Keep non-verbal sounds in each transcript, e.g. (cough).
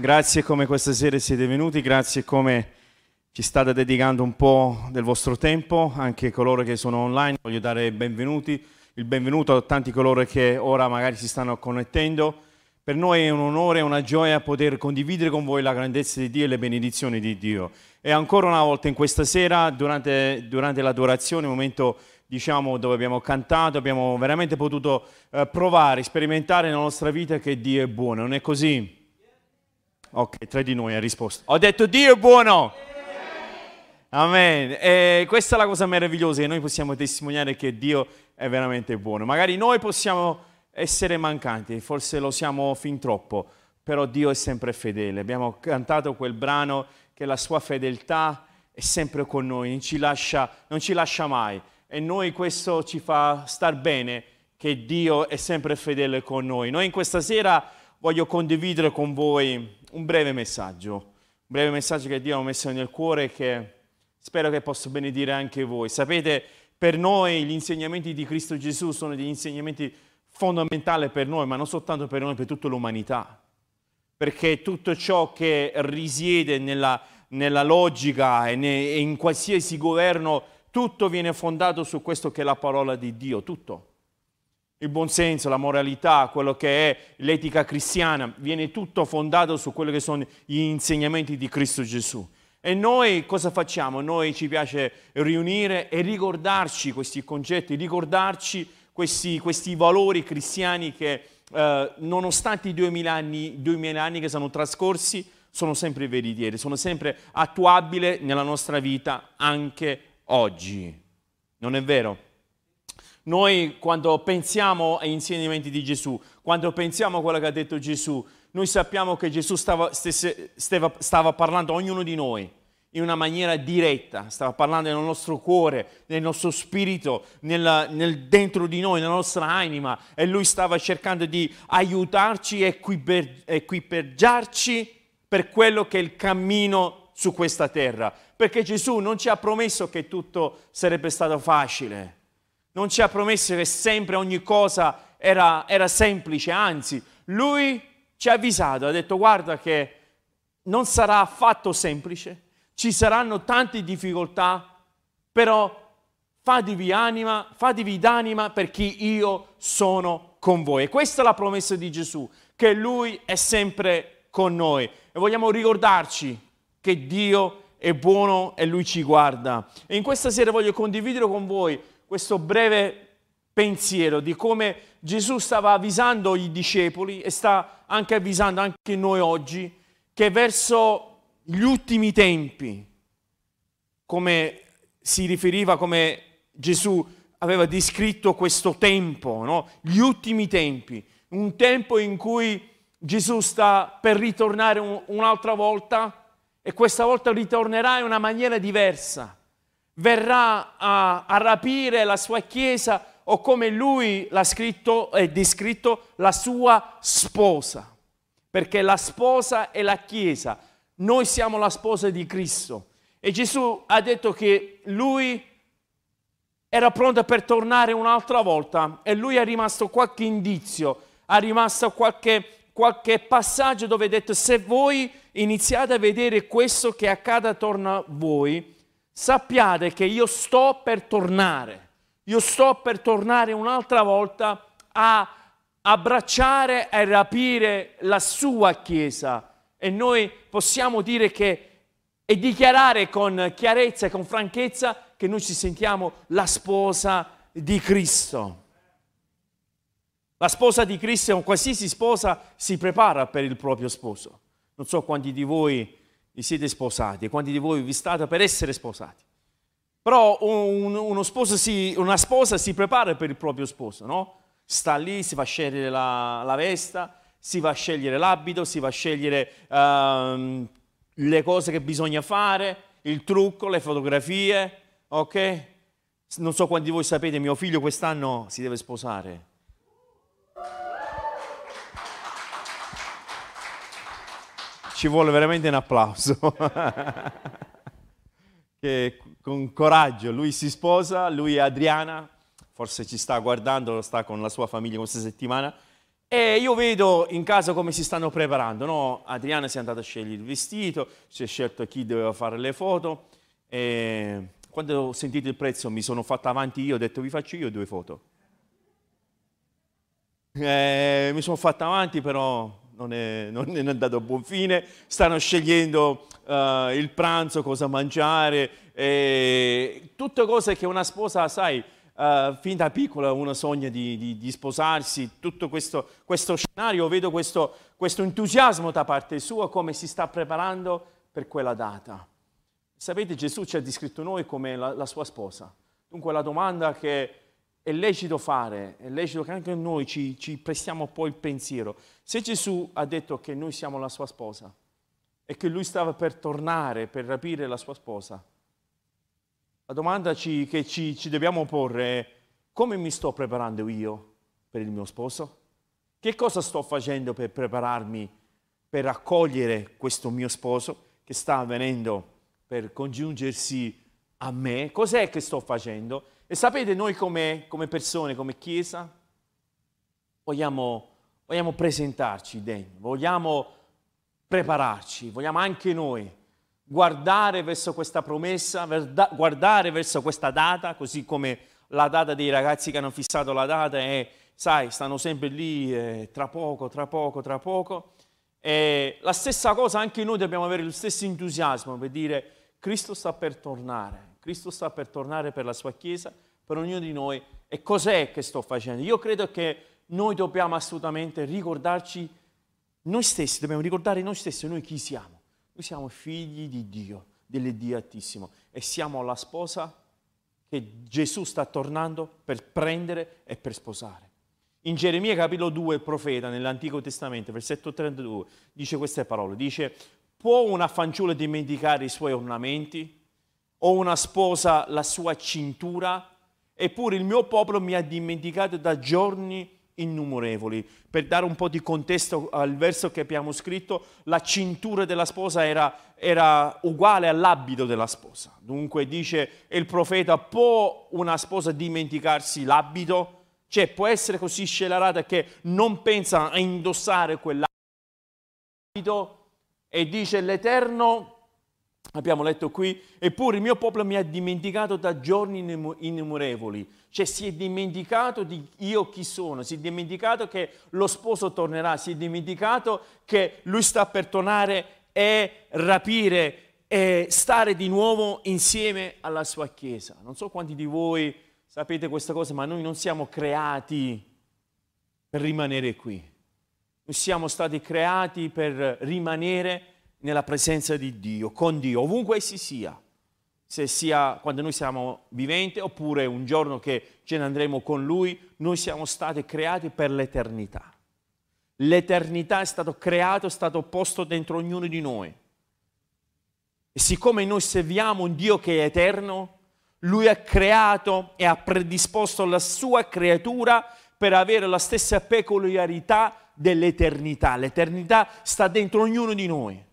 Grazie come questa sera siete venuti, grazie come ci state dedicando un po' del vostro tempo, anche coloro che sono online, voglio dare il benvenuto a tanti coloro che ora magari si stanno connettendo. Per noi è un onore e una gioia poter condividere con voi la grandezza di Dio e le benedizioni di Dio. E ancora una volta in questa sera, durante, durante l'adorazione, un momento diciamo, dove abbiamo cantato, abbiamo veramente potuto eh, provare, sperimentare nella nostra vita che Dio è buono, non è così? Ok, tre di noi ha risposto. Ho detto Dio è buono. Amen. E questa è la cosa meravigliosa che noi possiamo testimoniare che Dio è veramente buono. Magari noi possiamo essere mancanti, forse lo siamo fin troppo, però Dio è sempre fedele. Abbiamo cantato quel brano che la sua fedeltà è sempre con noi, non ci lascia, non ci lascia mai. E noi questo ci fa star bene che Dio è sempre fedele con noi. Noi in questa sera voglio condividere con voi un breve messaggio, un breve messaggio che Dio ha messo nel cuore e che spero che possa benedire anche voi. Sapete, per noi gli insegnamenti di Cristo Gesù sono degli insegnamenti fondamentali per noi, ma non soltanto per noi, per tutta l'umanità. Perché tutto ciò che risiede nella, nella logica e, ne, e in qualsiasi governo, tutto viene fondato su questo che è la parola di Dio, tutto il buonsenso, la moralità, quello che è l'etica cristiana, viene tutto fondato su quelli che sono gli insegnamenti di Cristo Gesù. E noi cosa facciamo? Noi ci piace riunire e ricordarci questi concetti, ricordarci questi, questi valori cristiani che eh, nonostante i duemila anni, duemila anni che sono trascorsi sono sempre veritieri, sono sempre attuabili nella nostra vita anche oggi. Non è vero? Noi quando pensiamo agli insegnamenti di Gesù, quando pensiamo a quello che ha detto Gesù, noi sappiamo che Gesù stava, stesse, stava, stava parlando a ognuno di noi in una maniera diretta, stava parlando nel nostro cuore, nel nostro spirito, nel, nel dentro di noi, nella nostra anima e lui stava cercando di aiutarci e equipaggiarci per quello che è il cammino su questa terra, perché Gesù non ci ha promesso che tutto sarebbe stato facile non ci ha promesso che sempre ogni cosa era, era semplice, anzi, lui ci ha avvisato, ha detto guarda che non sarà affatto semplice, ci saranno tante difficoltà, però fatevi anima, fatevi d'anima perché io sono con voi. E questa è la promessa di Gesù, che Lui è sempre con noi. E vogliamo ricordarci che Dio è buono e Lui ci guarda. E in questa sera voglio condividere con voi questo breve pensiero di come Gesù stava avvisando i discepoli e sta anche avvisando anche noi oggi che verso gli ultimi tempi, come si riferiva, come Gesù aveva descritto questo tempo, no? gli ultimi tempi, un tempo in cui Gesù sta per ritornare un, un'altra volta e questa volta ritornerà in una maniera diversa verrà a, a rapire la sua chiesa o come lui l'ha scritto e descritto, la sua sposa. Perché la sposa è la chiesa, noi siamo la sposa di Cristo. E Gesù ha detto che lui era pronto per tornare un'altra volta e lui è rimasto qualche indizio, ha rimasto qualche, qualche passaggio dove ha detto se voi iniziate a vedere questo che accade attorno a voi, sappiate che io sto per tornare, io sto per tornare un'altra volta a abbracciare e rapire la sua Chiesa e noi possiamo dire che e dichiarare con chiarezza e con franchezza che noi ci sentiamo la sposa di Cristo. La sposa di Cristo, qualsiasi sposa, si prepara per il proprio sposo. Non so quanti di voi vi siete sposati, quanti di voi vi state per essere sposati. Però un, sposo si, una sposa si prepara per il proprio sposo, no? Sta lì, si va a scegliere la, la vesta, si va a scegliere l'abito, si va a scegliere uh, le cose che bisogna fare, il trucco, le fotografie, ok? Non so quanti di voi sapete, mio figlio quest'anno si deve sposare. Ci vuole veramente un applauso. (laughs) che con coraggio lui si sposa, lui e Adriana, forse ci sta guardando, sta con la sua famiglia questa settimana e io vedo in casa come si stanno preparando, no? Adriana si è andata a scegliere il vestito, si è scelto chi doveva fare le foto. E quando ho sentito il prezzo mi sono fatto avanti io, ho detto vi faccio io due foto. E mi sono fatto avanti però non è, non è, andato a buon fine, stanno scegliendo uh, il pranzo, cosa mangiare, tutte cose che una sposa, sai, uh, fin da piccola uno sogna di, di, di sposarsi, tutto questo, questo scenario, vedo questo, questo, entusiasmo da parte sua, come si sta preparando per quella data. Sapete, Gesù ci ha descritto noi come la, la sua sposa. Dunque la domanda che è lecito fare, è lecito che anche noi ci, ci prestiamo poi il pensiero. Se Gesù ha detto che noi siamo la sua sposa e che lui stava per tornare per rapire la sua sposa, la domanda ci, che ci, ci dobbiamo porre è come mi sto preparando io per il mio sposo? Che cosa sto facendo per prepararmi per accogliere questo mio sposo che sta venendo per congiungersi a me? Cos'è che sto facendo? E sapete, noi come, come persone, come Chiesa, vogliamo, vogliamo presentarci degni, vogliamo prepararci, vogliamo anche noi guardare verso questa promessa, guardare verso questa data, così come la data dei ragazzi che hanno fissato la data e sai, stanno sempre lì, eh, tra poco, tra poco, tra poco. E la stessa cosa, anche noi dobbiamo avere lo stesso entusiasmo per dire Cristo sta per tornare, Cristo sta per tornare per la sua Chiesa, per ognuno di noi. E cos'è che sto facendo? Io credo che noi dobbiamo assolutamente ricordarci noi stessi, dobbiamo ricordare noi stessi, noi chi siamo. Noi siamo figli di Dio, dell'Iddio Altissimo e siamo la sposa che Gesù sta tornando per prendere e per sposare. In Geremia capitolo 2 il profeta nell'Antico Testamento, versetto 32, dice queste parole, dice può una fanciulla dimenticare i suoi ornamenti o una sposa la sua cintura? Eppure il mio popolo mi ha dimenticato da giorni innumerevoli. Per dare un po' di contesto al verso che abbiamo scritto, la cintura della sposa era, era uguale all'abito della sposa. Dunque dice il profeta, può una sposa dimenticarsi l'abito? Cioè può essere così scelerata che non pensa a indossare quell'abito? E dice l'Eterno, abbiamo letto qui, eppure il mio popolo mi ha dimenticato da giorni innumerevoli cioè si è dimenticato di io chi sono, si è dimenticato che lo sposo tornerà, si è dimenticato che lui sta per tornare e rapire e stare di nuovo insieme alla sua Chiesa. Non so quanti di voi sapete questa cosa, ma noi non siamo creati per rimanere qui. Noi siamo stati creati per rimanere nella presenza di Dio, con Dio, ovunque essi sia se sia quando noi siamo viventi oppure un giorno che ce ne andremo con Lui, noi siamo stati creati per l'eternità. L'eternità è stato creato, è stato posto dentro ognuno di noi. E siccome noi serviamo un Dio che è eterno, Lui ha creato e ha predisposto la sua creatura per avere la stessa peculiarità dell'eternità. L'eternità sta dentro ognuno di noi.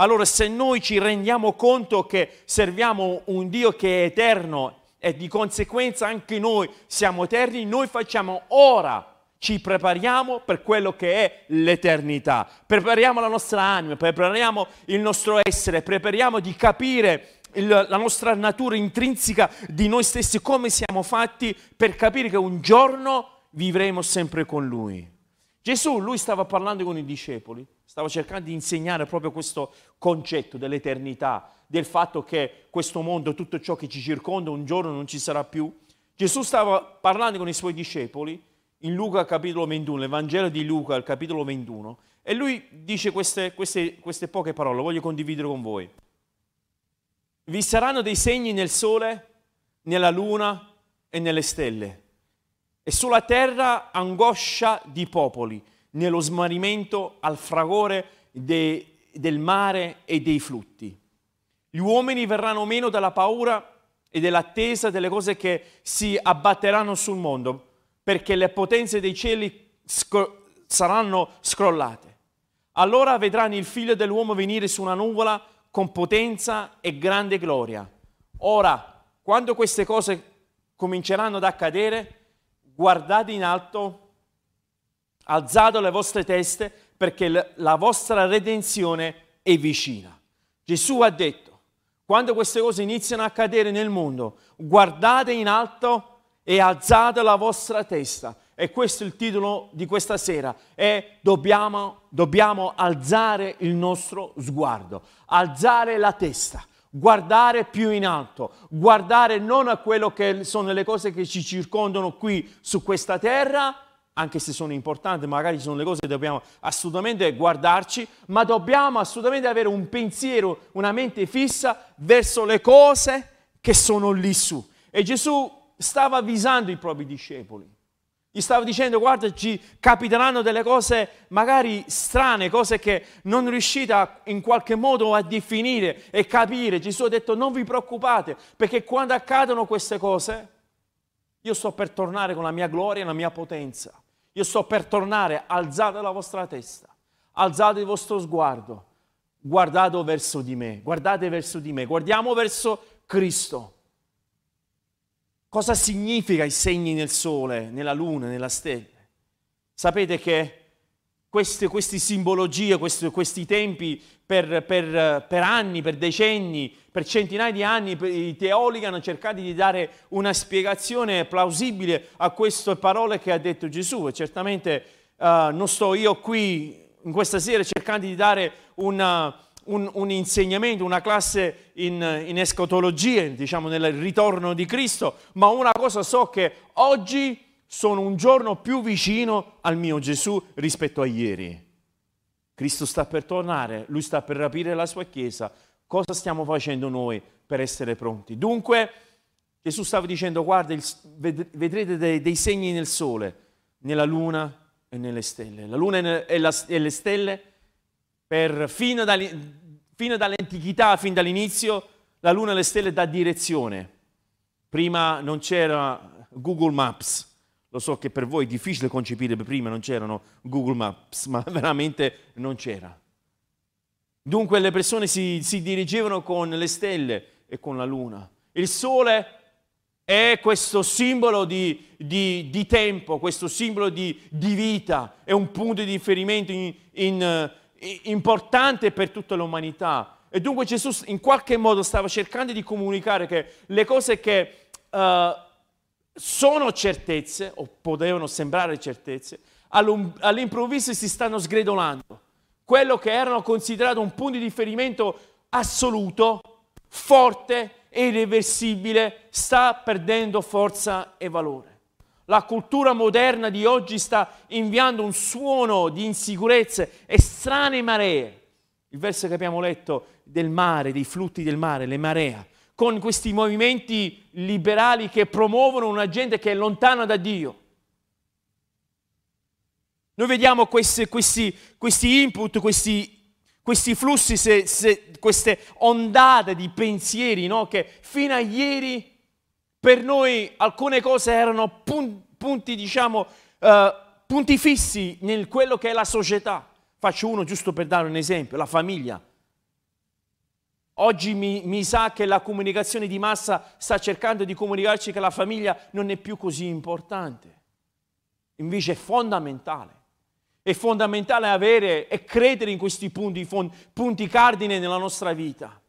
Allora se noi ci rendiamo conto che serviamo un Dio che è eterno e di conseguenza anche noi siamo eterni, noi facciamo ora ci prepariamo per quello che è l'eternità, prepariamo la nostra anima, prepariamo il nostro essere, prepariamo di capire la nostra natura intrinseca di noi stessi, come siamo fatti per capire che un giorno vivremo sempre con Lui. Gesù, lui stava parlando con i discepoli, stava cercando di insegnare proprio questo concetto dell'eternità, del fatto che questo mondo, tutto ciò che ci circonda, un giorno non ci sarà più. Gesù stava parlando con i suoi discepoli in Luca capitolo 21, l'Evangelo di Luca al capitolo 21, e lui dice queste, queste, queste poche parole, voglio condividere con voi. Vi saranno dei segni nel sole, nella luna e nelle stelle e sulla terra angoscia di popoli, nello smarrimento al fragore dei, del mare e dei flutti. Gli uomini verranno meno dalla paura e dell'attesa delle cose che si abbatteranno sul mondo, perché le potenze dei cieli sc- saranno scrollate. Allora vedranno il figlio dell'uomo venire su una nuvola con potenza e grande gloria. Ora, quando queste cose cominceranno ad accadere, guardate in alto, alzate le vostre teste, perché la vostra redenzione è vicina. Gesù ha detto, quando queste cose iniziano a accadere nel mondo, guardate in alto e alzate la vostra testa. E questo è il titolo di questa sera. E dobbiamo, dobbiamo alzare il nostro sguardo, alzare la testa, guardare più in alto, guardare non a quello che sono le cose che ci circondano qui su questa terra, anche se sono importanti, magari sono le cose che dobbiamo assolutamente guardarci, ma dobbiamo assolutamente avere un pensiero, una mente fissa verso le cose che sono lì su. E Gesù stava avvisando i propri discepoli. Gli stava dicendo, guarda, ci capiteranno delle cose magari strane, cose che non riuscite a, in qualche modo a definire e capire. Gesù ha detto, non vi preoccupate, perché quando accadono queste cose, io sto per tornare con la mia gloria e la mia potenza. Io sto per tornare, alzate la vostra testa, alzate il vostro sguardo, guardate verso di me, guardate verso di me, guardiamo verso Cristo. Cosa significa i segni nel sole, nella luna, nella stella? Sapete che queste, queste simbologie, questi, questi tempi per, per, per, anni, per decenni, per centinaia di anni i teologi hanno cercato di dare una spiegazione plausibile a queste parole che ha detto Gesù e certamente uh, non sto io qui in questa sera cercando di dare una, un, un, insegnamento, una classe in, in escatologia, diciamo nel ritorno di Cristo, ma una cosa so che oggi sono un giorno più vicino al mio Gesù rispetto a ieri. Cristo sta per tornare, lui sta per rapire la sua Chiesa. Cosa stiamo facendo noi per essere pronti? Dunque, Gesù stava dicendo, guarda, il, vedrete dei, dei, segni nel sole, nella luna e nelle stelle. La luna e, la, e le stelle, per, fino, fino dall'antichità, fin dall'inizio, la luna e le stelle dà direzione. Prima non c'era Google Maps, lo so che per voi è difficile concepire, prima non c'erano Google Maps, ma (laughs) veramente non c'era. Dunque le persone si, si dirigevano con le stelle e con la luna. Il sole è questo simbolo di, di, di tempo, questo simbolo di, di, vita, è un punto di riferimento in, in, importante per tutta l'umanità. E dunque Gesù in qualche modo stava cercando di comunicare che le cose che... Uh, sono certezze, o potevano sembrare certezze, all'improvviso si stanno sgredolando. Quello che erano considerato un punto di riferimento assoluto, forte e irreversibile, sta perdendo forza e valore. La cultura moderna di oggi sta inviando un suono di insicurezze e strane maree. Il verso che abbiamo letto del mare, dei flutti del mare, le maree con questi movimenti liberali che promuovono una gente che è lontana da Dio. Noi vediamo questi, questi, questi input, questi, questi flussi, se, se, queste ondate di pensieri, no? che fino a ieri per noi alcune cose erano pun, punti, diciamo, uh, punti fissi in quello che è la società. Faccio uno giusto per dare un esempio, la famiglia. Oggi mi, mi, sa che la comunicazione di massa sta cercando di comunicarci che la famiglia non è più così importante. Invece è fondamentale. È fondamentale avere e credere in questi punti, punti cardine nella nostra vita.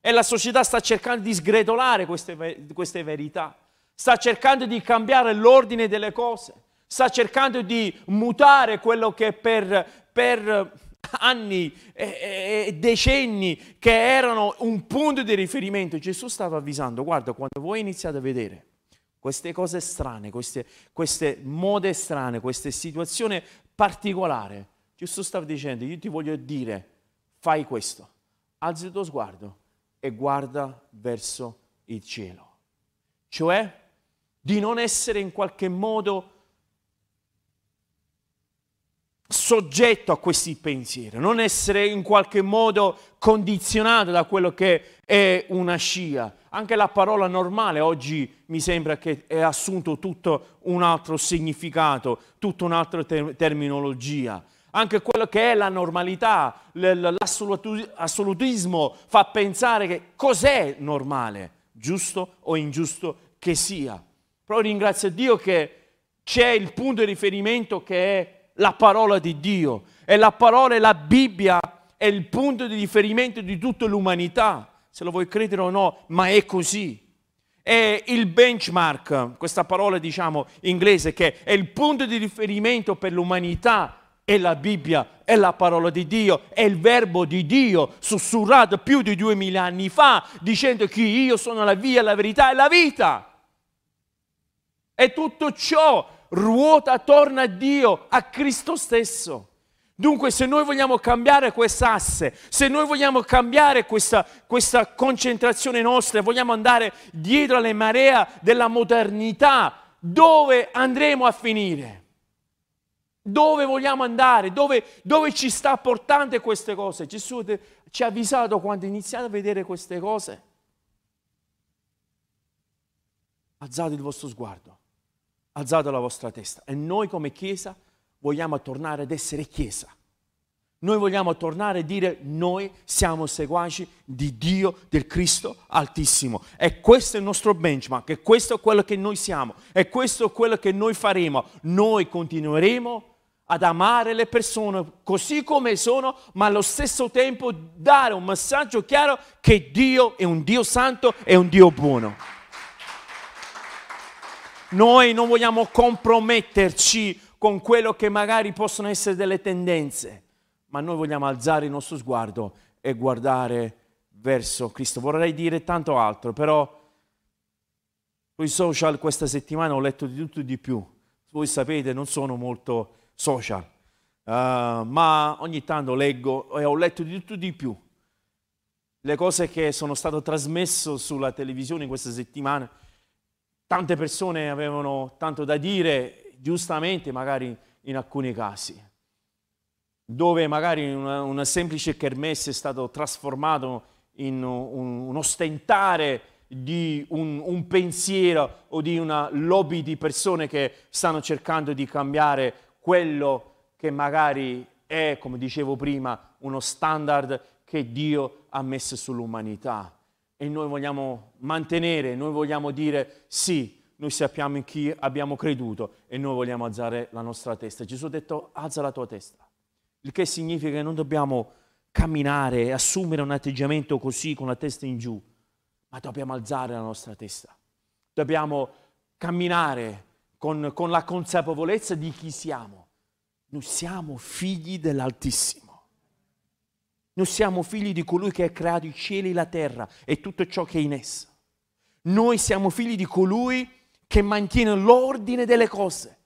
E la società sta cercando di sgretolare queste, queste verità. Sta cercando di cambiare l'ordine delle cose. Sta cercando di mutare quello che per, per anni e, e decenni che erano un punto di riferimento, Gesù stava avvisando, guarda, quando voi iniziate a vedere queste cose strane, queste, queste mode strane, queste situazioni particolari, Gesù stava dicendo, io ti voglio dire, fai questo, alzi il tuo sguardo e guarda verso il cielo. Cioè di non essere in qualche modo soggetto a questi pensieri, non essere in qualche modo condizionato da quello che è una scia. Anche la parola normale oggi mi sembra che è assunto tutto un altro significato, tutta un'altra ter- terminologia. Anche quello che è la normalità, l'assolutismo fa pensare che cos'è normale, giusto o ingiusto che sia. Però ringrazio Dio che c'è il punto di riferimento che è la parola di Dio. E la parola e la Bibbia è il punto di riferimento di tutta l'umanità, se lo vuoi credere o no, ma è così. È il benchmark, questa parola diciamo inglese, che è il punto di riferimento per l'umanità è la Bibbia, è la parola di Dio, è il verbo di Dio, sussurrato più di duemila anni fa, dicendo che io sono la via, la verità e la vita. E tutto ciò ruota attorno a Dio, a Cristo stesso. Dunque, se noi vogliamo cambiare quest'asse, se noi vogliamo cambiare questa, questa concentrazione nostra, vogliamo andare dietro alle maree della modernità, dove andremo a finire? Dove vogliamo andare? Dove, dove ci sta portando queste cose? Gesù ci ha avvisato quando iniziate a vedere queste cose. Alzate il vostro sguardo alzate la vostra testa. E noi come Chiesa vogliamo tornare ad essere Chiesa. Noi vogliamo tornare a dire noi siamo seguaci di Dio, del Cristo Altissimo. E questo è il nostro benchmark, e questo è quello che noi siamo, e questo è quello che noi faremo. Noi continueremo ad amare le persone così come sono, ma allo stesso tempo dare un messaggio chiaro che Dio è un Dio santo e un Dio buono. Noi non vogliamo comprometterci con quello che magari possono essere delle tendenze, ma noi vogliamo alzare il nostro sguardo e guardare verso Cristo. Vorrei dire tanto altro, però sui social questa settimana ho letto di tutto e di più. Voi sapete, non sono molto social, uh, ma ogni tanto leggo e ho letto di tutto e di più. Le cose che sono state trasmesse sulla televisione questa settimana Tante persone avevano tanto da dire, giustamente magari in alcuni casi, dove magari una, una semplice kermesse è stato trasformato in un, un ostentare di un, un, pensiero o di una lobby di persone che stanno cercando di cambiare quello che magari è, come dicevo prima, uno standard che Dio ha messo sull'umanità e noi vogliamo mantenere, noi vogliamo dire sì, noi sappiamo in chi abbiamo creduto e noi vogliamo alzare la nostra testa. Gesù ha detto alza la tua testa, il che significa che non dobbiamo camminare e assumere un atteggiamento così con la testa in giù, ma dobbiamo alzare la nostra testa. Dobbiamo camminare con, con la consapevolezza di chi siamo. Noi siamo figli dell'Altissimo. Noi siamo figli di colui che ha creato i cieli e la terra e tutto ciò che è in essa. Noi siamo figli di colui che mantiene l'ordine delle cose.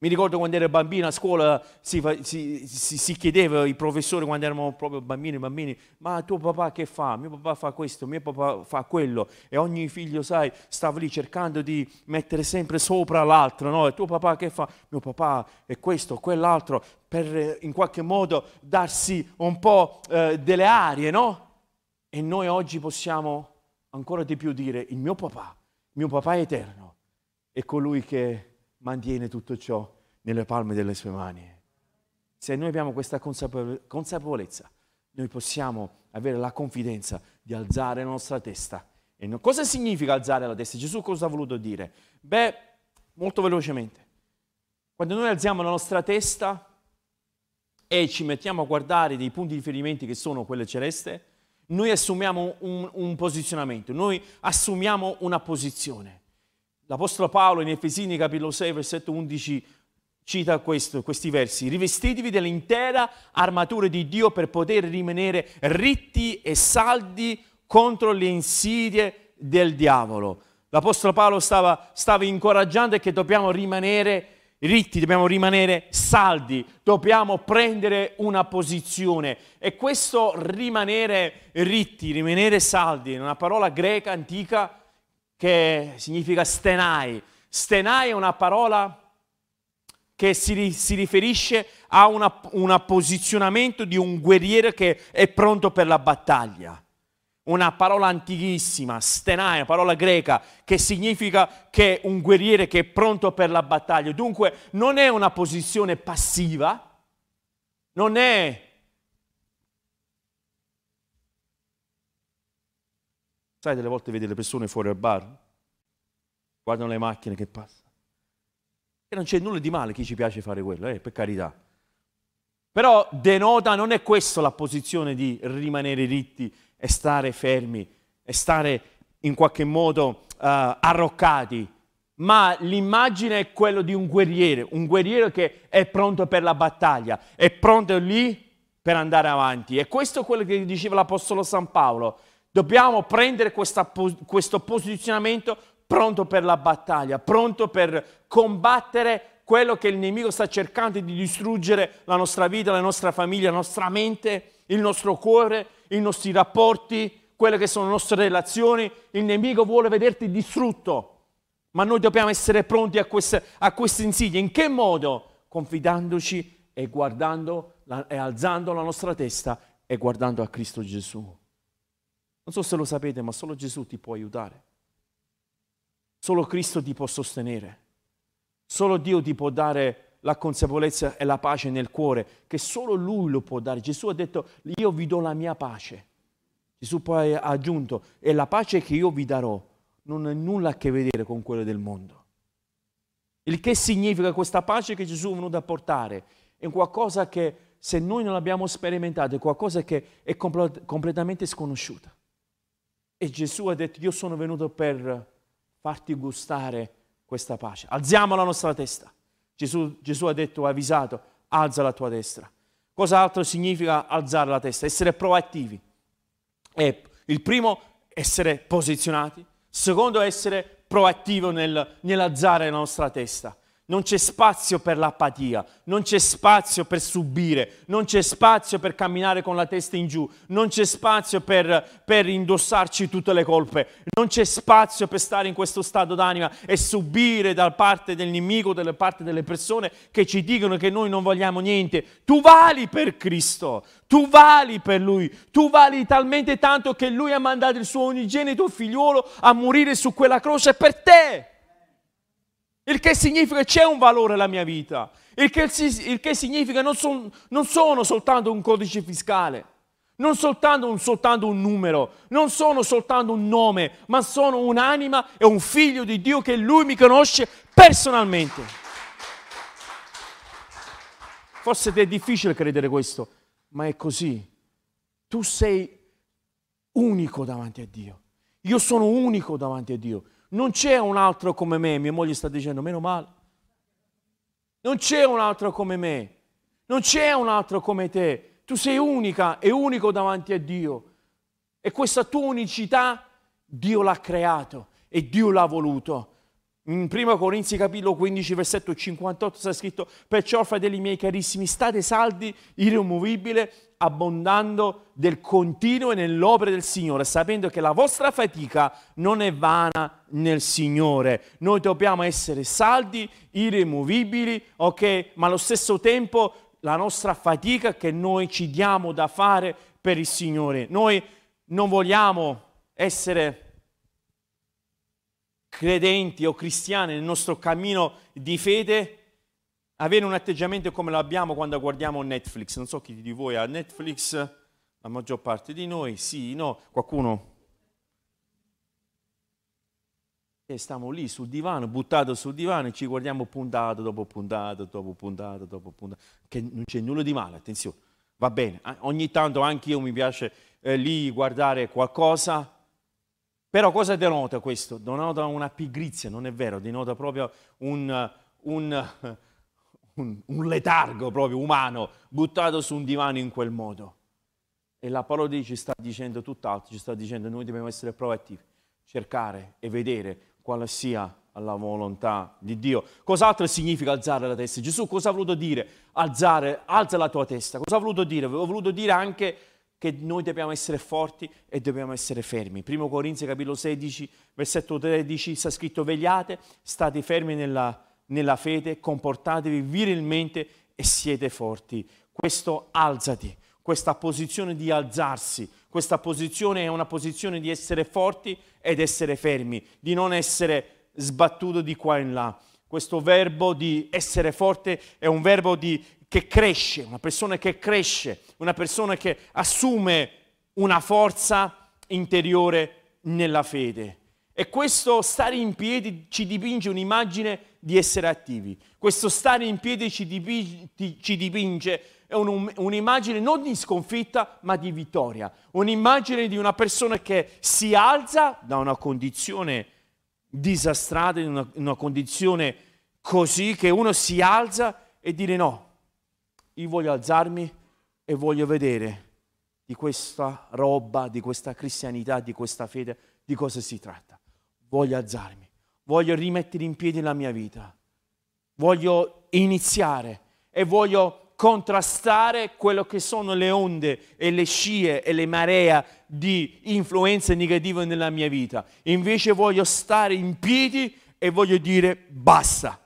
Mi ricordo quando ero bambino a scuola si, si, si, si chiedeva ai professori quando eravamo proprio bambini, bambini, ma tuo papà che fa? Mio papà fa questo, mio papà fa quello. E ogni figlio, sai, stava lì cercando di mettere sempre sopra l'altro, no? E tuo papà che fa? Mio papà è questo, quell'altro, per eh, in qualche modo darsi un po' eh, delle arie, no? E noi oggi possiamo ancora di più dire il mio papà, mio papà è eterno, è colui che mantiene tutto ciò nelle palme delle sue mani. Se noi abbiamo questa consapevolezza, noi possiamo avere la confidenza di alzare la nostra testa. E no, cosa significa alzare la testa? Gesù cosa ha voluto dire? Beh, molto velocemente. Quando noi alziamo la nostra testa e ci mettiamo a guardare dei punti di riferimento che sono quelle celeste, noi assumiamo un, un posizionamento, noi assumiamo una posizione. L'Apostolo Paolo in Efesini capitolo 6 versetto 11 cita questo, questi versi, rivestitevi dell'intera armatura di Dio per poter rimanere ritti e saldi contro le insidie del diavolo. L'Apostolo Paolo stava, stava incoraggiando che dobbiamo rimanere ritti, dobbiamo rimanere saldi, dobbiamo prendere una posizione. E questo rimanere ritti, rimanere saldi, è una parola greca antica che significa stenai. Stenai è una parola che si, si riferisce a un posizionamento di un guerriero che è pronto per la battaglia una parola antichissima, stenai, parola greca, che significa che un guerriere che è pronto per la battaglia. Dunque non è una posizione passiva, non è... Sai, delle volte vedi le persone fuori al bar, guardano le macchine che passano. E non c'è nulla di male chi ci piace fare quello, eh, per carità. Però denota, non è questa la posizione di rimanere ritti e stare fermi e stare in qualche modo uh, arroccati, ma l'immagine è quella di un guerriere, un guerriero che è pronto per la battaglia, è pronto lì per andare avanti. E questo è quello che diceva l'Apostolo San Paolo. Dobbiamo prendere questa, questo posizionamento pronto per la battaglia, pronto per combattere quello che il nemico sta cercando di distruggere la nostra vita, la nostra famiglia, la nostra mente, il nostro cuore, i nostri rapporti, quelle che sono le nostre relazioni. Il nemico vuole vederti distrutto, ma noi dobbiamo essere pronti a queste, a queste insidie. In che modo? Confidandoci e guardando la, e alzando la nostra testa e guardando a Cristo Gesù. Non so se lo sapete, ma solo Gesù ti può aiutare. Solo Cristo ti può sostenere. Solo Dio ti può dare la consapevolezza e la pace nel cuore, che solo Lui lo può dare. Gesù ha detto, io vi do la mia pace. Gesù poi ha aggiunto, e la pace che io vi darò non ha nulla a che vedere con quella del mondo. Il che significa questa pace che Gesù è venuto a portare è qualcosa che se noi non l'abbiamo sperimentato è qualcosa che è compl- completamente sconosciuta. E Gesù ha detto, io sono venuto per farti gustare questa pace. Alziamo la nostra testa. Gesù, Gesù ha detto, ha avvisato, alza la tua destra. Cos'altro significa alzare la testa? Essere proattivi. E il primo, essere posizionati. Secondo, essere proattivo nel, nell'alzare la nostra testa. Non c'è spazio per l'apatia, non c'è spazio per subire, non c'è spazio per camminare con la testa in giù, non c'è spazio per, per, indossarci tutte le colpe, non c'è spazio per stare in questo stato d'anima e subire da parte del nemico, da parte delle persone che ci dicono che noi non vogliamo niente. Tu vali per Cristo, tu vali per Lui, tu vali talmente tanto che Lui ha mandato il suo unigenito figliuolo a morire su quella croce per te. Il che significa che c'è un valore alla mia vita. Il che, il che significa non, son, non sono soltanto un codice fiscale, non soltanto un, soltanto un numero, non sono soltanto un nome, ma sono un'anima e un figlio di Dio che Lui mi conosce personalmente. Forse ti è difficile credere questo, ma è così. Tu sei unico davanti a Dio. Io sono unico davanti a Dio. Non c'è un altro come me, mia moglie sta dicendo, meno male. Non c'è un altro come me, non c'è un altro come te. Tu sei unica e unico davanti a Dio. E questa tua unicità Dio l'ha creato e Dio l'ha voluto. In 1 Corinzi capitolo 15 versetto 58 sta scritto Perciò fratelli miei carissimi state saldi, irremovibile, abbondando del continuo nell'opera del Signore, sapendo che la vostra fatica non è vana nel Signore. Noi dobbiamo essere saldi, irremovibili, ok? Ma allo stesso tempo la nostra fatica che noi ci diamo da fare per il Signore. Noi non vogliamo essere credenti o cristiani nel nostro cammino di fede avere un atteggiamento come lo abbiamo quando guardiamo Netflix. Non so chi di voi ha Netflix, la maggior parte di noi, sì, no, qualcuno. E stiamo lì sul divano, buttato sul divano e ci guardiamo puntato dopo puntato, dopo puntato, dopo puntato, che non c'è nulla di male, attenzione, va bene. Ogni tanto anche io mi piace eh, lì guardare qualcosa, però cosa denota questo? Denota una pigrizia, non è vero, denota proprio un, un un, un letargo proprio umano buttato su un divano in quel modo. E la parola di Dio ci sta dicendo tutt'altro, ci sta dicendo noi dobbiamo essere proattivi, cercare e vedere quale sia la volontà di Dio. Cos'altro significa alzare la testa? Gesù cosa ha voluto dire? Alzare, alza la tua testa. Cosa ha voluto dire? Ha voluto dire anche che noi dobbiamo essere forti e dobbiamo essere fermi. Primo Corinzi capitolo 16, versetto 13 sta scritto vegliate, state fermi nella nella fede, comportatevi virilmente e siete forti. Questo alzati, questa posizione di alzarsi, questa posizione è una posizione di essere forti ed essere fermi, di non essere sbattuto di qua e là. Questo verbo di essere forte è un verbo di, che cresce, una persona che cresce, una persona che assume una forza interiore nella fede. E questo stare in piedi ci dipinge un'immagine di essere attivi. Questo stare in piedi ci dipinge, ci dipinge un, un'immagine non di sconfitta, ma di vittoria. Un'immagine di una persona che si alza da una condizione disastrata, in una, in una condizione così che uno si alza e dire no, io voglio alzarmi e voglio vedere di questa roba, di questa cristianità, di questa fede, di cosa si tratta. Voglio alzarmi, voglio rimettere in piedi la mia vita, voglio iniziare e voglio contrastare quello che sono le onde e le scie e le maree di influenze negative nella mia vita. Invece voglio stare in piedi e voglio dire basta.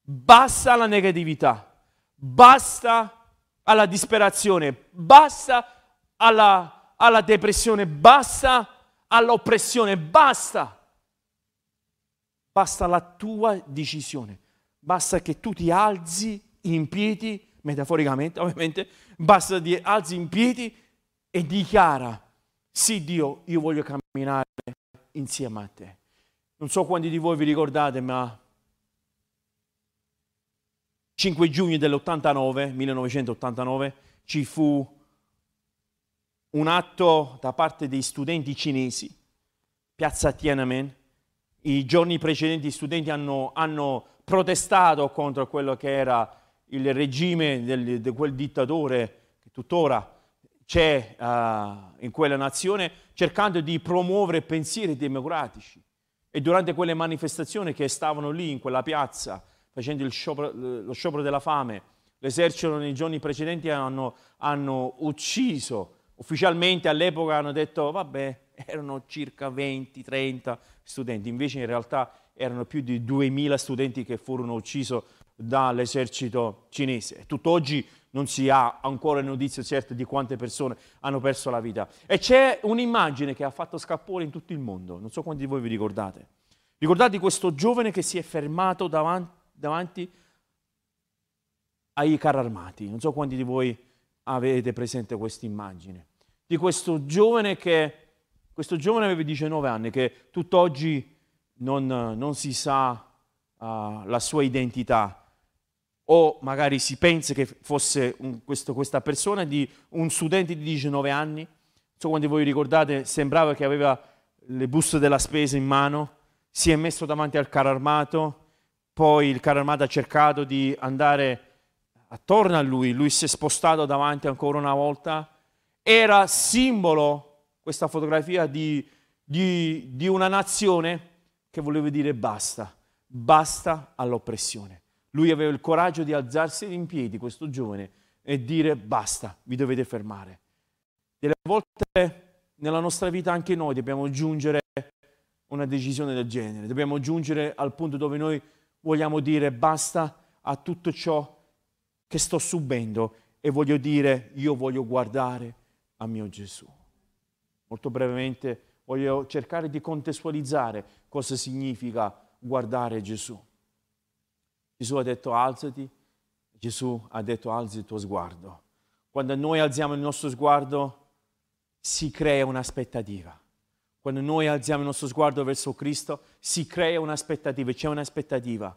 Basta alla negatività, basta alla disperazione, basta alla, alla depressione, basta all'oppressione, basta. Basta la tua decisione, basta che tu ti alzi in piedi, metaforicamente ovviamente, basta che alzi in piedi e dichiara, sì Dio, io voglio camminare insieme a te. Non so quanti di voi vi ricordate, ma 5 giugno dell'89, 1989, ci fu un atto da parte dei studenti cinesi, piazza Tiananmen, i giorni precedenti gli studenti hanno, hanno protestato contro quello che era il regime del, di quel dittatore che tuttora c'è uh, in quella nazione, cercando di promuovere pensieri democratici. E durante quelle manifestazioni che stavano lì in quella piazza, facendo sciopero, lo sciopero della fame, l'esercito nei giorni precedenti hanno, hanno ucciso, ufficialmente all'epoca hanno detto, vabbè, erano circa 20-30 studenti, invece in realtà erano più di 2000 studenti che furono uccisi dall'esercito cinese. Tutt'oggi non si ha ancora notizie certe di quante persone hanno perso la vita. E c'è un'immagine che ha fatto scapore in tutto il mondo, non so quanti di voi vi ricordate. Ricordate questo giovane che si è fermato davanti, davanti ai carri armati, non so quanti di voi avete presente questa immagine, di questo giovane che questo giovane aveva 19 anni che tutt'oggi non, non si sa uh, la sua identità o magari si pensa che fosse un, questo, questa persona di un studente di 19 anni. Non so quando voi ricordate, sembrava che aveva le buste della spesa in mano, si è messo davanti al carro armato, poi il carro armato ha cercato di andare attorno a lui, lui si è spostato davanti ancora una volta, era simbolo questa fotografia di, di, di una nazione che voleva dire basta, basta all'oppressione. Lui aveva il coraggio di alzarsi in piedi, questo giovane, e dire basta, vi dovete fermare. Delle volte nella nostra vita anche noi dobbiamo giungere a una decisione del genere, dobbiamo giungere al punto dove noi vogliamo dire basta a tutto ciò che sto subendo e voglio dire io voglio guardare a mio Gesù. Molto brevemente voglio cercare di contestualizzare cosa significa guardare Gesù. Gesù ha detto alzati, Gesù ha detto alzi il tuo sguardo. Quando noi alziamo il nostro sguardo si crea un'aspettativa. Quando noi alziamo il nostro sguardo verso Cristo si crea un'aspettativa, c'è un'aspettativa.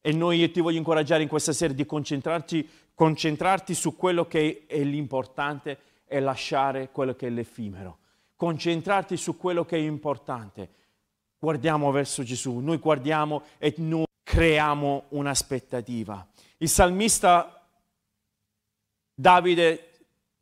E noi io ti voglio incoraggiare in questa sera di concentrarti, concentrarti su quello che è l'importante e lasciare quello che è l'effimero concentrarti su quello che è importante. Guardiamo verso Gesù, noi guardiamo e noi creiamo un'aspettativa. Il salmista Davide,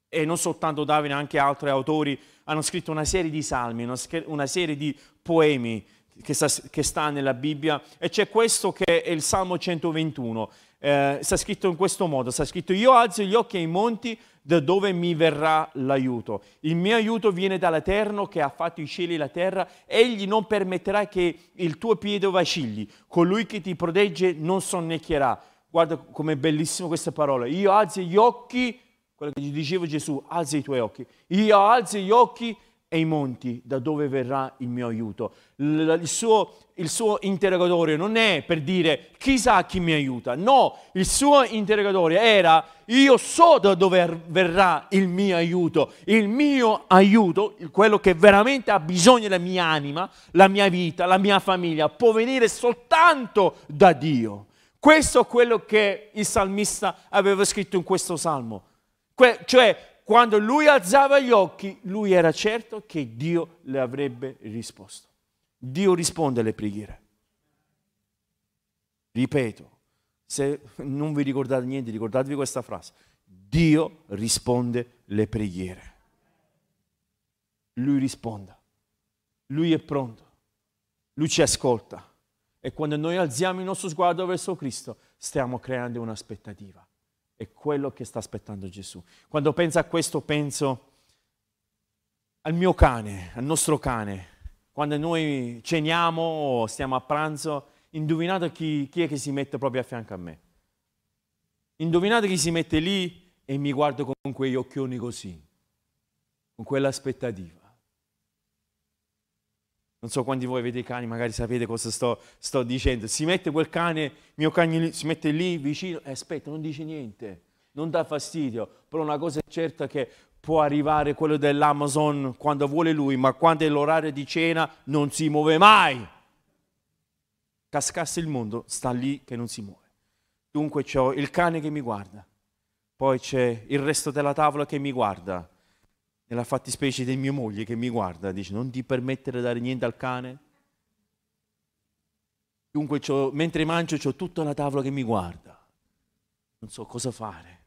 e non soltanto Davide, anche altri autori, hanno scritto una serie di salmi, una, serie di poemi che sta, nella Bibbia, e c'è questo che è il Salmo 121. Eh, sta scritto in questo modo, sta scritto io alzo gli occhi ai monti da dove mi verrà l'aiuto. Il mio aiuto viene dall'Eterno che ha fatto i cieli e la terra, egli non permetterà che il tuo piede vacilli, colui che ti protegge non sonnecchierà. Guarda com'è bellissimo questa parola. Io alzo gli occhi, quello che gli diceva Gesù, alza i tuoi occhi. Io alzo gli occhi e i monti, da dove verrà il mio aiuto. Il suo, il suo, interrogatorio non è per dire chissà chi mi aiuta, no, il suo interrogatorio era io so da dove verrà il mio aiuto, il mio aiuto, quello che veramente ha bisogno della mia anima, la mia vita, la mia famiglia, può venire soltanto da Dio. Questo è quello che il salmista aveva scritto in questo salmo. Que- cioè quando lui alzava gli occhi, lui era certo che Dio le avrebbe risposto. Dio risponde alle preghiere. Ripeto, se non vi ricordate niente, ricordatevi questa frase. Dio risponde le preghiere. Lui risponde. Lui è pronto. Lui ci ascolta. E quando noi alziamo il nostro sguardo verso Cristo, stiamo creando un'aspettativa. È quello che sta aspettando Gesù. Quando penso a questo penso al mio cane, al nostro cane. Quando noi ceniamo o stiamo a pranzo, indovinate chi, chi è che si mette proprio a fianco a me. Indovinate chi si mette lì e mi guarda con quegli occhioni così, con quell'aspettativa. Non so quanti di voi avete i cani, magari sapete cosa sto, sto dicendo. Si mette quel cane, mio cane si mette lì vicino e aspetta, non dice niente, non dà fastidio. Però una cosa è certa che può arrivare quello dell'Amazon quando vuole lui, ma quando è l'orario di cena non si muove mai. Cascasse il mondo, sta lì che non si muove. Dunque c'ho il cane che mi guarda, poi c'è il resto della tavola che mi guarda, nella fattispecie di mia moglie che mi guarda, dice non ti permettere di dare niente al cane. Dunque mentre mangio ho tutta la tavola che mi guarda, non so cosa fare.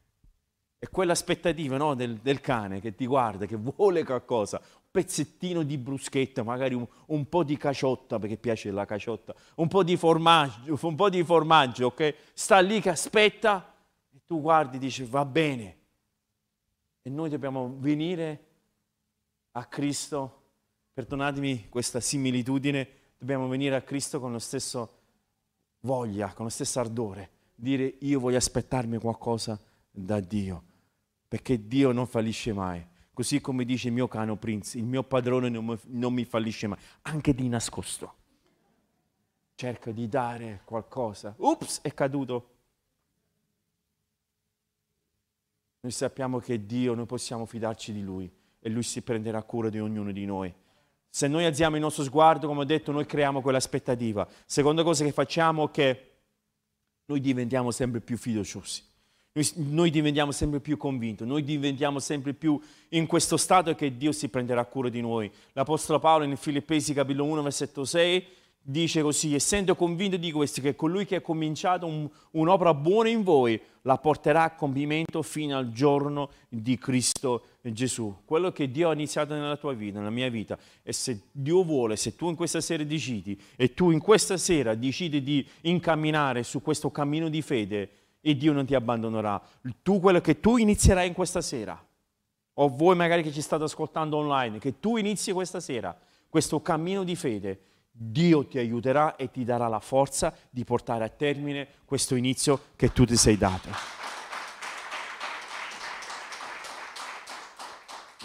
È quell'aspettativa no, del, del, cane che ti guarda, che vuole qualcosa, un pezzettino di bruschetta, magari un, un, po' di caciotta, perché piace la caciotta, un po' di formaggio, un po' di formaggio, ok? Sta lì che aspetta e tu guardi e dici va bene. E noi dobbiamo venire a Cristo, perdonatemi questa similitudine, dobbiamo venire a Cristo con lo stesso voglia, con lo stesso ardore, dire io voglio aspettarmi qualcosa da Dio, perché Dio non fallisce mai. Così come dice il mio cano Prince, il mio padrone non mi fallisce mai, anche di nascosto. Cerca di dare qualcosa. Ups, è caduto. Noi sappiamo che Dio, noi possiamo fidarci di Lui e Lui si prenderà cura di ognuno di noi. Se noi alziamo il nostro sguardo, come ho detto, noi creiamo quell'aspettativa. Seconda cosa che facciamo è che noi diventiamo sempre più fiduciosi. Noi, noi, diventiamo sempre più convinti, noi diventiamo sempre più in questo stato che Dio si prenderà cura di noi. L'Apostolo Paolo in Filippesi capitolo 1 versetto 6 dice così, essendo convinto di questo, che colui che ha cominciato un, un'opera buona in voi la porterà a compimento fino al giorno di Cristo Gesù. Quello che Dio ha iniziato nella tua vita, nella mia vita, e se Dio vuole, se tu in questa sera decidi, e tu in questa sera decidi di incamminare su questo cammino di fede, e Dio non ti abbandonerà. Tu quello che tu inizierai in questa sera, o voi magari che ci state ascoltando online, che tu inizi questa sera questo cammino di fede, Dio ti aiuterà e ti darà la forza di portare a termine questo inizio che tu ti sei dato.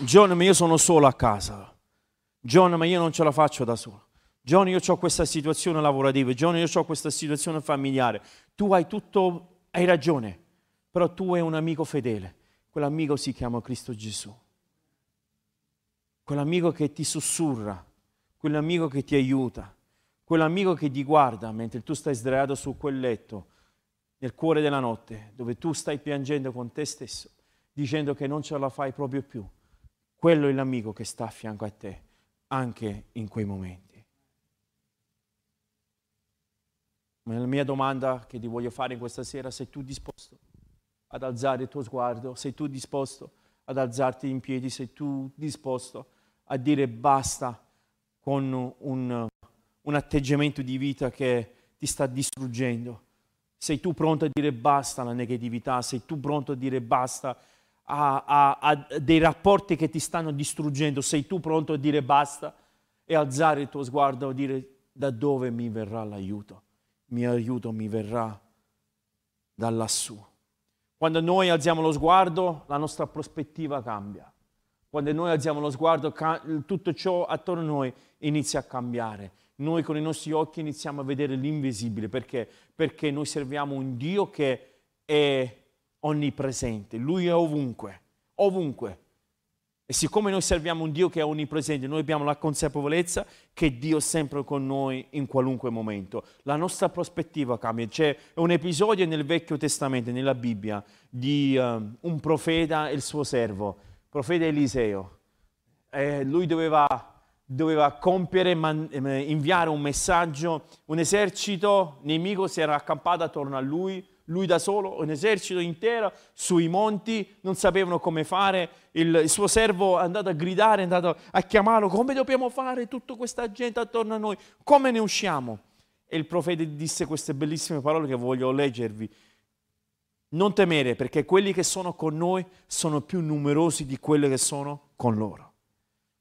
John, ma io sono solo a casa. John, ma io non ce la faccio da solo. John, io ho questa situazione lavorativa. John, io ho questa situazione familiare. Tu hai tutto, hai ragione, però tu hai un amico fedele. Quell'amico si chiama Cristo Gesù. Quell'amico che ti sussurra quell'amico che ti aiuta, quell'amico che ti guarda mentre tu stai sdraiato su quel letto, nel cuore della notte, dove tu stai piangendo con te stesso, dicendo che non ce la fai proprio più. Quello è l'amico che sta a fianco a te, anche in quei momenti. Ma la mia domanda che ti voglio fare questa sera, sei tu disposto ad alzare il tuo sguardo? Sei tu disposto ad alzarti in piedi? Sei tu disposto a dire basta con un, un atteggiamento di vita che ti sta distruggendo. Sei tu pronto a dire basta alla negatività? Sei tu pronto a dire basta a, a, a dei rapporti che ti stanno distruggendo? Sei tu pronto a dire basta e alzare il tuo sguardo e dire da dove mi verrà l'aiuto? Il mio aiuto mi verrà da lassù. Quando noi alziamo lo sguardo, la nostra prospettiva cambia. Quando noi alziamo lo sguardo, tutto ciò attorno a noi inizia a cambiare noi con i nostri occhi iniziamo a vedere l'invisibile. Perché? Perché noi serviamo un Dio che è onnipresente, Lui è ovunque, ovunque. E siccome noi serviamo un Dio che è onnipresente, noi abbiamo la consapevolezza che Dio è sempre con noi in qualunque momento. La nostra prospettiva cambia. C'è un episodio nel Vecchio Testamento, nella Bibbia, di uh, un profeta e il suo servo, profeta Eliseo. Eh, lui doveva doveva compiere, man, eh, inviare un messaggio, un esercito nemico si era accampato attorno a lui, lui da solo, un esercito intero sui monti, non sapevano come fare, il, il, suo servo è andato a gridare, è andato a chiamarlo, come dobbiamo fare tutta questa gente attorno a noi, come ne usciamo? E il profeta disse queste bellissime parole che voglio leggervi. Non temere perché quelli che sono con noi sono più numerosi di quelli che sono con loro.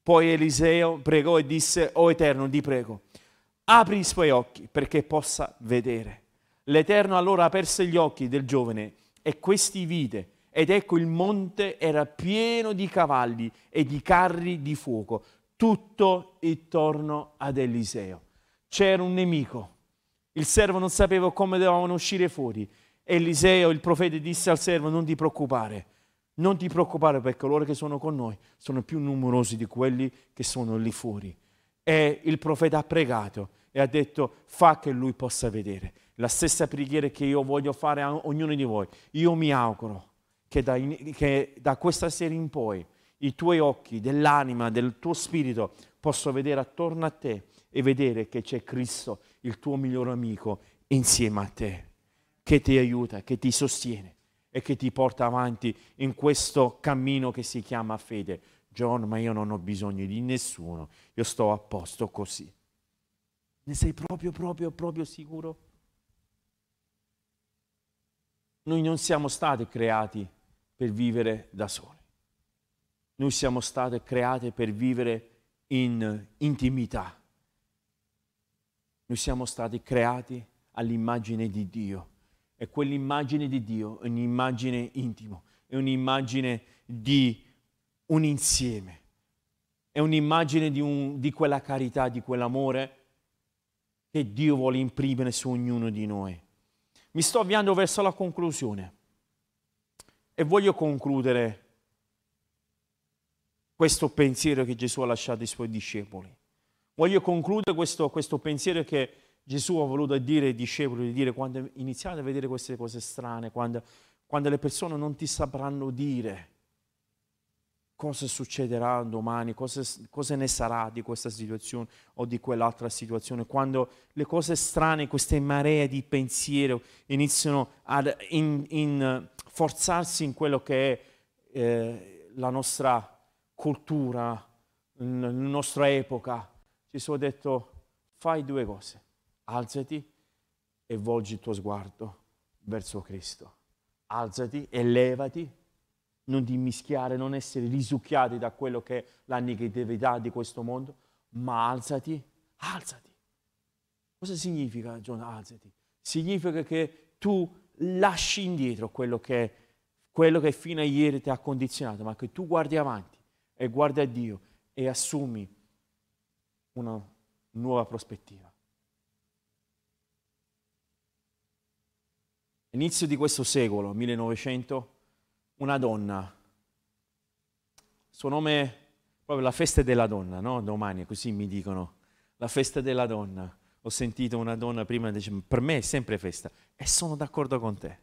Poi Eliseo pregò e disse, O Eterno, ti prego, apri i suoi occhi perché possa vedere. L'Eterno allora aperse gli occhi del giovane e questi vide. Ed ecco il monte era pieno di cavalli e di carri di fuoco, tutto intorno ad Eliseo. C'era un nemico. Il servo non sapeva come dovevano uscire fuori. Eliseo, il profeta, disse al servo, non ti preoccupare, non ti preoccupare perché coloro che sono con noi sono più numerosi di quelli che sono lì fuori. E il profeta ha pregato e ha detto fa che lui possa vedere. La stessa preghiera che io voglio fare a ognuno di voi. Io mi auguro che da, che da questa sera in poi i tuoi occhi dell'anima, del tuo spirito possano vedere attorno a te e vedere che c'è Cristo, il tuo migliore amico, insieme a te, che ti aiuta, che ti sostiene e che ti porta avanti in questo cammino che si chiama fede. John, ma io non ho bisogno di nessuno, io sto a posto così. Ne sei proprio, proprio, proprio sicuro? Noi non siamo stati creati per vivere da soli. Noi siamo stati creati per vivere in intimità. Noi siamo stati creati all'immagine di Dio è quell'immagine di Dio, è un'immagine intimo, è un'immagine di un insieme, è un'immagine di, un, di quella carità, di quell'amore che Dio vuole imprimere su ognuno di noi. Mi sto avviando verso la conclusione e voglio concludere questo pensiero che Gesù ha lasciato ai suoi discepoli. Voglio concludere questo, questo pensiero che Gesù ha voluto dire ai discepoli di dire quando iniziate a vedere queste cose strane, quando, quando le persone non ti sapranno dire cosa succederà domani, cosa, cosa, ne sarà di questa situazione o di quell'altra situazione, quando le cose strane, queste maree di pensiero iniziano a in, in forzarsi in quello che è eh, la nostra cultura, la nostra epoca, Gesù ha detto fai due cose alzati e volgi il tuo sguardo verso Cristo. Alzati e levati, non ti mischiare, non essere risucchiati da quello che è la negatività di questo mondo, ma alzati, alzati. Cosa significa, John, alzati? Significa che tu lasci indietro quello che, quello che fino a ieri ti ha condizionato, ma che tu guardi avanti e guardi a Dio e assumi una nuova prospettiva. Inizio di questo secolo, 1900, una donna, suo nome, proprio la festa della donna, no? Domani, così mi dicono, la festa della donna. Ho sentito una donna prima dice, per me è sempre festa e sono d'accordo con te.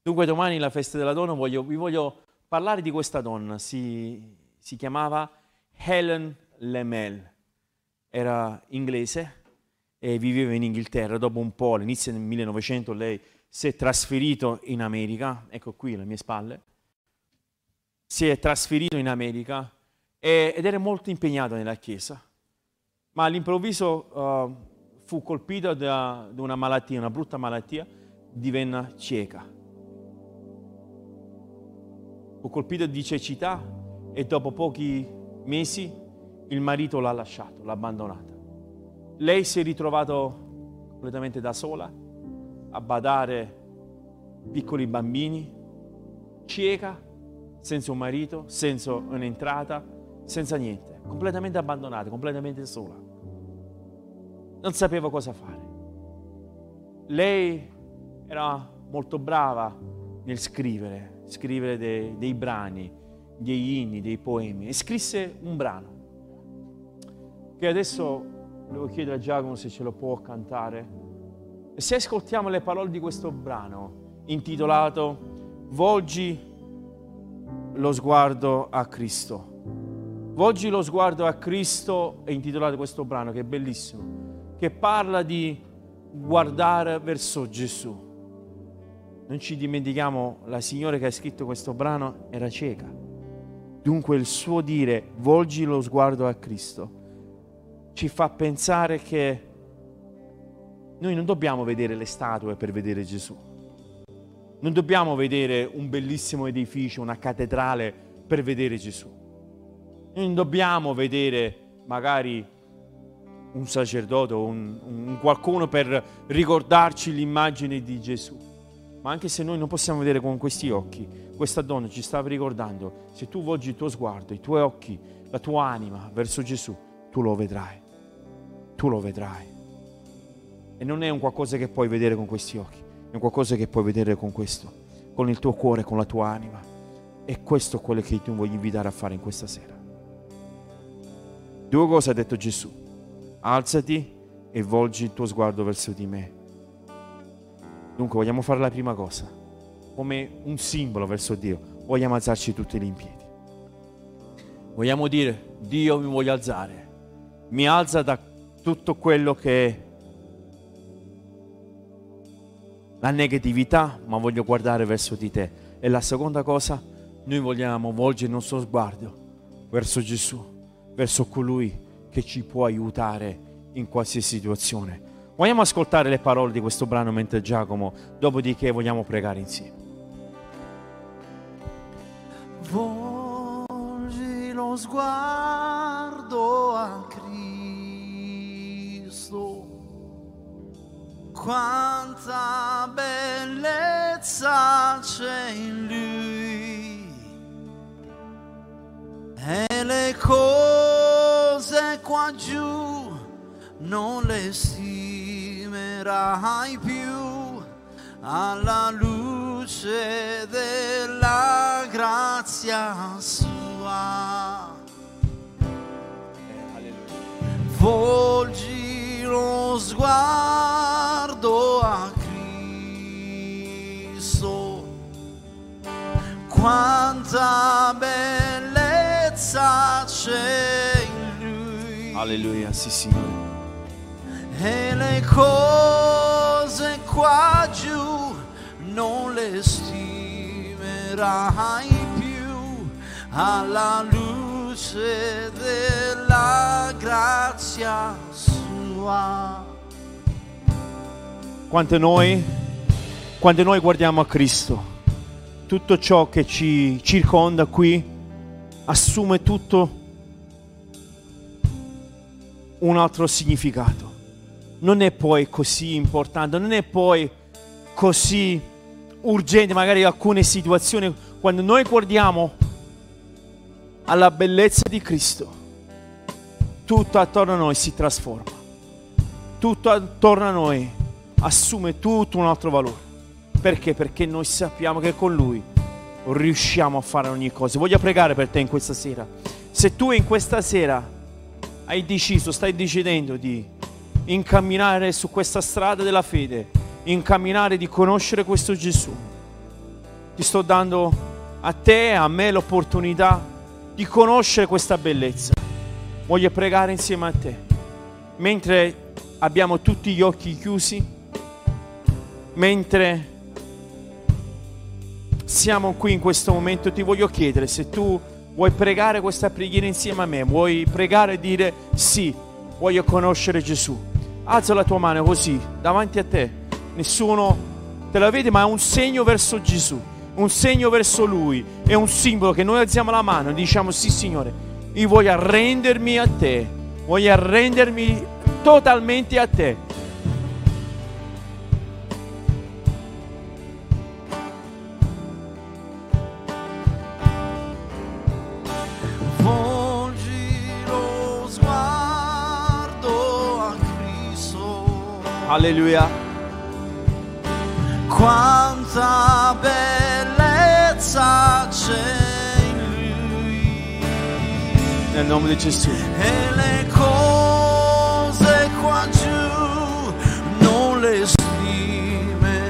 Dunque domani la festa della donna, voglio, vi voglio parlare di questa donna, si, si chiamava Helen Lemel, era inglese e viveva in Inghilterra, dopo un po', all'inizio del 1900 lei si è trasferito in America, ecco qui alle mie spalle, si è trasferito in America ed era molto impegnato nella Chiesa, ma all'improvviso uh, fu colpito da, da, una malattia, una brutta malattia, divenne cieca. Fu colpita di cecità e dopo pochi mesi il marito l'ha lasciato, l'ha abbandonata. Lei si è ritrovata completamente da sola a badare piccoli bambini, cieca, senza un marito, senza un'entrata, senza niente, completamente abbandonata, completamente sola. Non sapeva cosa fare. Lei era molto brava nel scrivere, scrivere dei, dei brani, degli inni, dei poemi e scrisse un brano che adesso devo chiedere a Giacomo se ce lo può cantare. Se ascoltiamo le parole di questo brano intitolato Volgi lo sguardo a Cristo. Volgi lo sguardo a Cristo è intitolato questo brano che è bellissimo, che parla di guardare verso Gesù. Non ci dimentichiamo, la signora che ha scritto questo brano era cieca. Dunque il suo dire, volgi lo sguardo a Cristo, ci fa pensare che noi non dobbiamo vedere le statue per vedere Gesù. Non dobbiamo vedere un bellissimo edificio, una cattedrale per vedere Gesù. Noi non dobbiamo vedere magari un sacerdote o un, un qualcuno per ricordarci l'immagine di Gesù. Ma anche se noi non possiamo vedere con questi occhi, questa donna ci stava ricordando, se tu volgi il tuo sguardo, i tuoi occhi, la tua anima verso Gesù, tu lo vedrai. Tu lo vedrai. E non è un qualcosa che puoi vedere con questi occhi, è un qualcosa che puoi vedere con questo, con il tuo cuore, con la tua anima. E questo è quello che ti voglio invitare a fare in questa sera. Due cose ha detto Gesù alzati e volgi il tuo sguardo verso di me. Dunque vogliamo fare la prima cosa, come un simbolo verso Dio, vogliamo alzarci tutti in piedi. Vogliamo dire, Dio mi voglio alzare, mi alza da tutto quello che la negatività, ma voglio guardare verso di te. E la seconda cosa, noi vogliamo volgere il nostro sguardo verso Gesù, verso colui che ci può aiutare in qualsiasi situazione. Vogliamo ascoltare le parole di questo brano mentre Giacomo, dopodiché vogliamo pregare insieme. Volgi lo sguardo a Cristo, quanta bellezza c'è in Lui e le cose qua giù non le stimerai più alla luce della grazia sua. Volgi lo sguardo quanta bellezza c'è in Lui. Alleluia, sì Signore. E le cose qua giù non le stimerai più alla luce della grazia sua. Quante noi, quando noi guardiamo a Cristo, tutto ciò che ci circonda qui assume tutto un altro significato. Non è poi così importante, non è poi così urgente, magari alcune situazioni, quando noi guardiamo alla bellezza di Cristo, tutto attorno a noi si trasforma, tutto attorno a noi assume tutto un altro valore. Perché? Perché noi sappiamo che con Lui riusciamo a fare ogni cosa. Voglio pregare per te in questa sera. Se tu in questa sera hai deciso, stai decidendo di incamminare su questa strada della fede, incamminare di conoscere questo Gesù, ti sto dando a te e a me l'opportunità di conoscere questa bellezza. Voglio pregare insieme a te. Mentre abbiamo tutti gli occhi chiusi, mentre siamo qui in questo momento, ti voglio chiedere se tu vuoi pregare questa preghiera insieme a me, vuoi pregare e dire sì, voglio conoscere Gesù. Alza la tua mano così, davanti a te. Nessuno te la vedi, ma è un segno verso Gesù, un segno verso Lui, è un simbolo che noi alziamo la mano e diciamo sì Signore, io voglio arrendermi a te, voglio arrendermi totalmente a te. Alleluia. Quanta bellezza c'è in Lui. Nel nome di Gesù. E le cose qua giù non le stimerai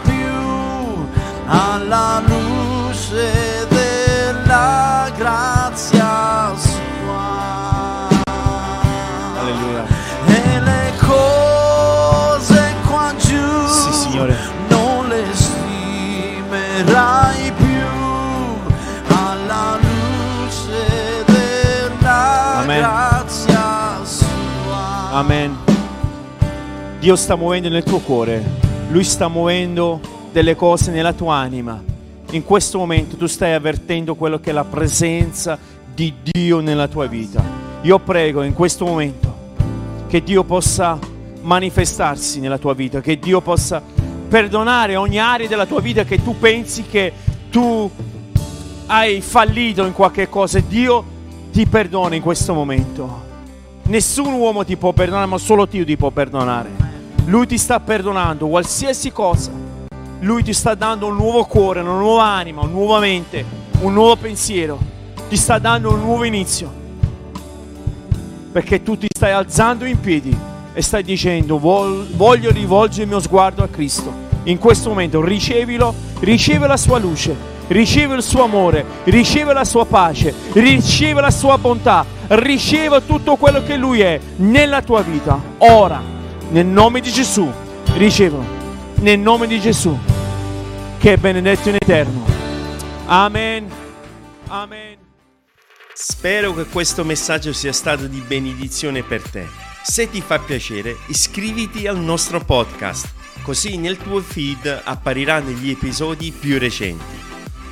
più alla Amen. Dio sta muovendo nel tuo cuore, Lui sta muovendo delle cose nella tua anima. In questo momento tu stai avvertendo quello che è la presenza di Dio nella tua vita. Io prego in questo momento che Dio possa manifestarsi nella tua vita, che Dio possa perdonare ogni area della tua vita che tu pensi che tu hai fallito in qualche cosa. Dio ti perdona in questo momento. Nessun uomo ti può perdonare, ma solo Dio ti può perdonare. Lui ti sta perdonando qualsiasi cosa. Lui ti sta dando un nuovo cuore, una nuova anima, una nuova mente, un nuovo pensiero. Ti sta dando un nuovo inizio. Perché tu ti stai alzando in piedi e stai dicendo "Vol- voglio rivolgere il mio sguardo a Cristo. In questo momento ricevilo, ricevi la sua luce, ricevi il suo amore, ricevi la sua pace, ricevi la sua bontà, ricevi tutto quello che Lui è nella tua vita. Ora, nel nome di Gesù, ricevilo. Nel nome di Gesù, che è benedetto in eterno. Amen. Amen. Spero che questo messaggio sia stato di benedizione per te. Se ti fa piacere, iscriviti al nostro podcast, così nel tuo feed appariranno gli episodi più recenti.